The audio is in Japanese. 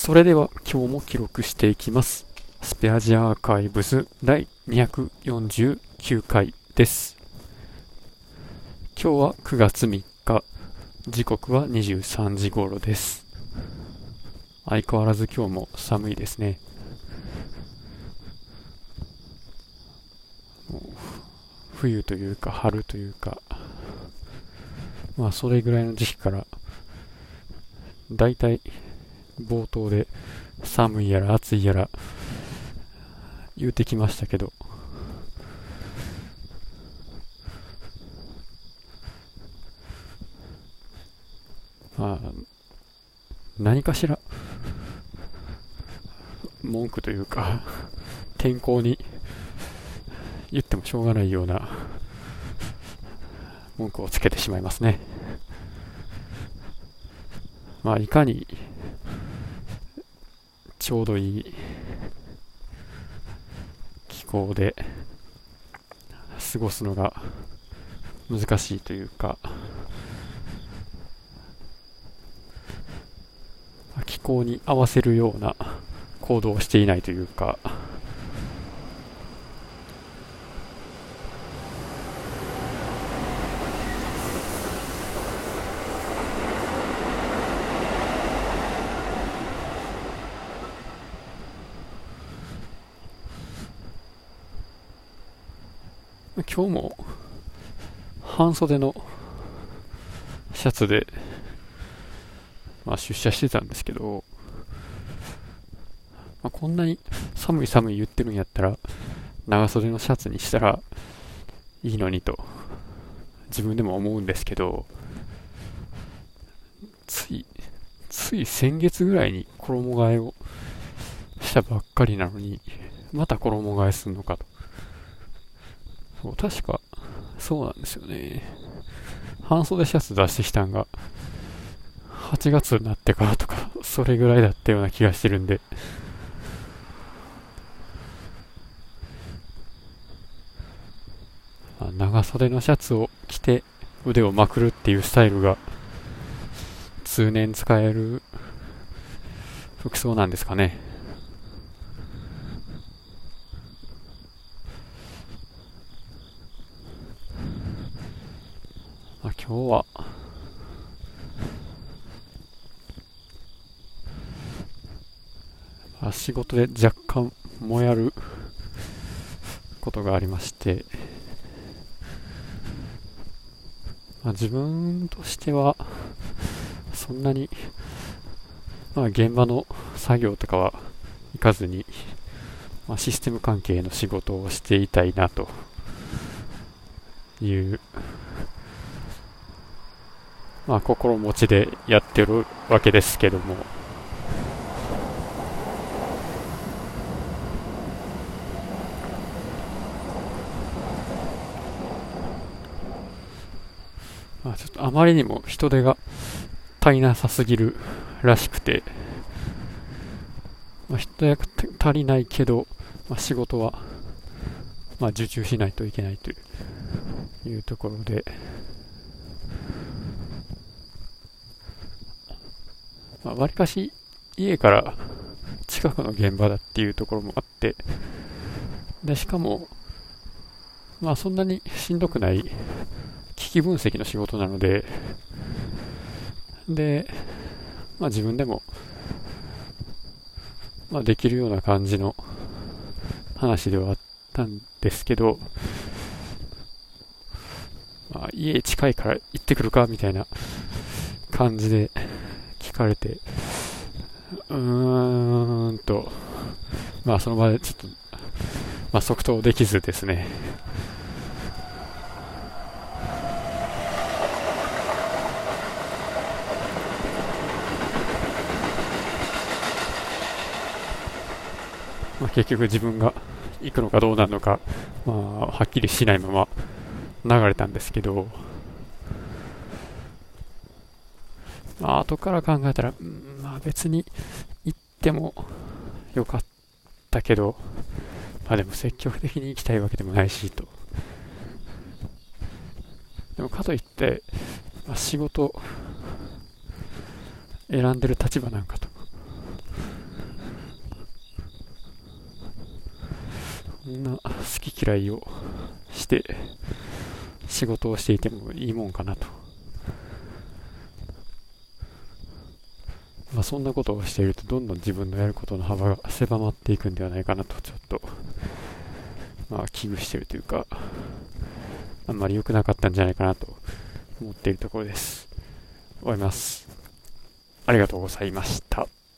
それでは今日も記録していきます。スペアジアーカイブス第249回です。今日は9月3日、時刻は23時頃です。相変わらず今日も寒いですね。冬というか春というか、まあそれぐらいの時期から、だいたい冒頭で寒いやら暑いやら言うてきましたけど。まあ何かしら文句というか天候に言ってもしょうがないような文句をつけてしまいますね。まあいかにちょうどいい気候で過ごすのが難しいというか気候に合わせるような行動をしていないというか今日も半袖のシャツで、まあ、出社してたんですけど、まあ、こんなに寒い寒い言ってるんやったら長袖のシャツにしたらいいのにと自分でも思うんですけどついつい先月ぐらいに衣替えをしたばっかりなのにまた衣替えするのかと。そう、確か、そうなんですよね。半袖シャツ出してきたんが、8月になってからとか、それぐらいだったような気がしてるんで。長袖のシャツを着て腕をまくるっていうスタイルが、通年使える服装なんですかね。今日は。仕事で若干もやることがありまして、まあ、自分としてはそんなに、まあ、現場の作業とかは行かずに、まあ、システム関係の仕事をしていたいなというまあ、心持ちでやってるわけですけども、まあ、ちょっとあまりにも人手が足りなさすぎるらしくて、まあ、人手が足りないけど、まあ、仕事は、まあ、受注しないといけないというところで、まあ、割かし家から近くの現場だっていうところもあって、で、しかも、まあそんなにしんどくない危機分析の仕事なので、で、まあ自分でも、まあできるような感じの話ではあったんですけど、まあ家近いから行ってくるかみたいな感じで、聞かれて、うーんと、まあその場でちょっと、まあ即答できずですね。まあ、結局自分が行くのかどうなのか、まあ、はっきりしないまま流れたんですけど、まあ、後から考えたら、まあ別に行ってもよかったけど、まあでも積極的に行きたいわけでもないし、と。でもかといって、まあ、仕事選んでる立場なんかと。そんな好き嫌いをして仕事をしていてもいいもんかなと。まあ、そんなことをしているとどんどん自分のやることの幅が狭まっていくんではないかなとちょっと、まあ、危惧してるというかあんまり良くなかったんじゃないかなと思っているところです。終わります。ありがとうございました。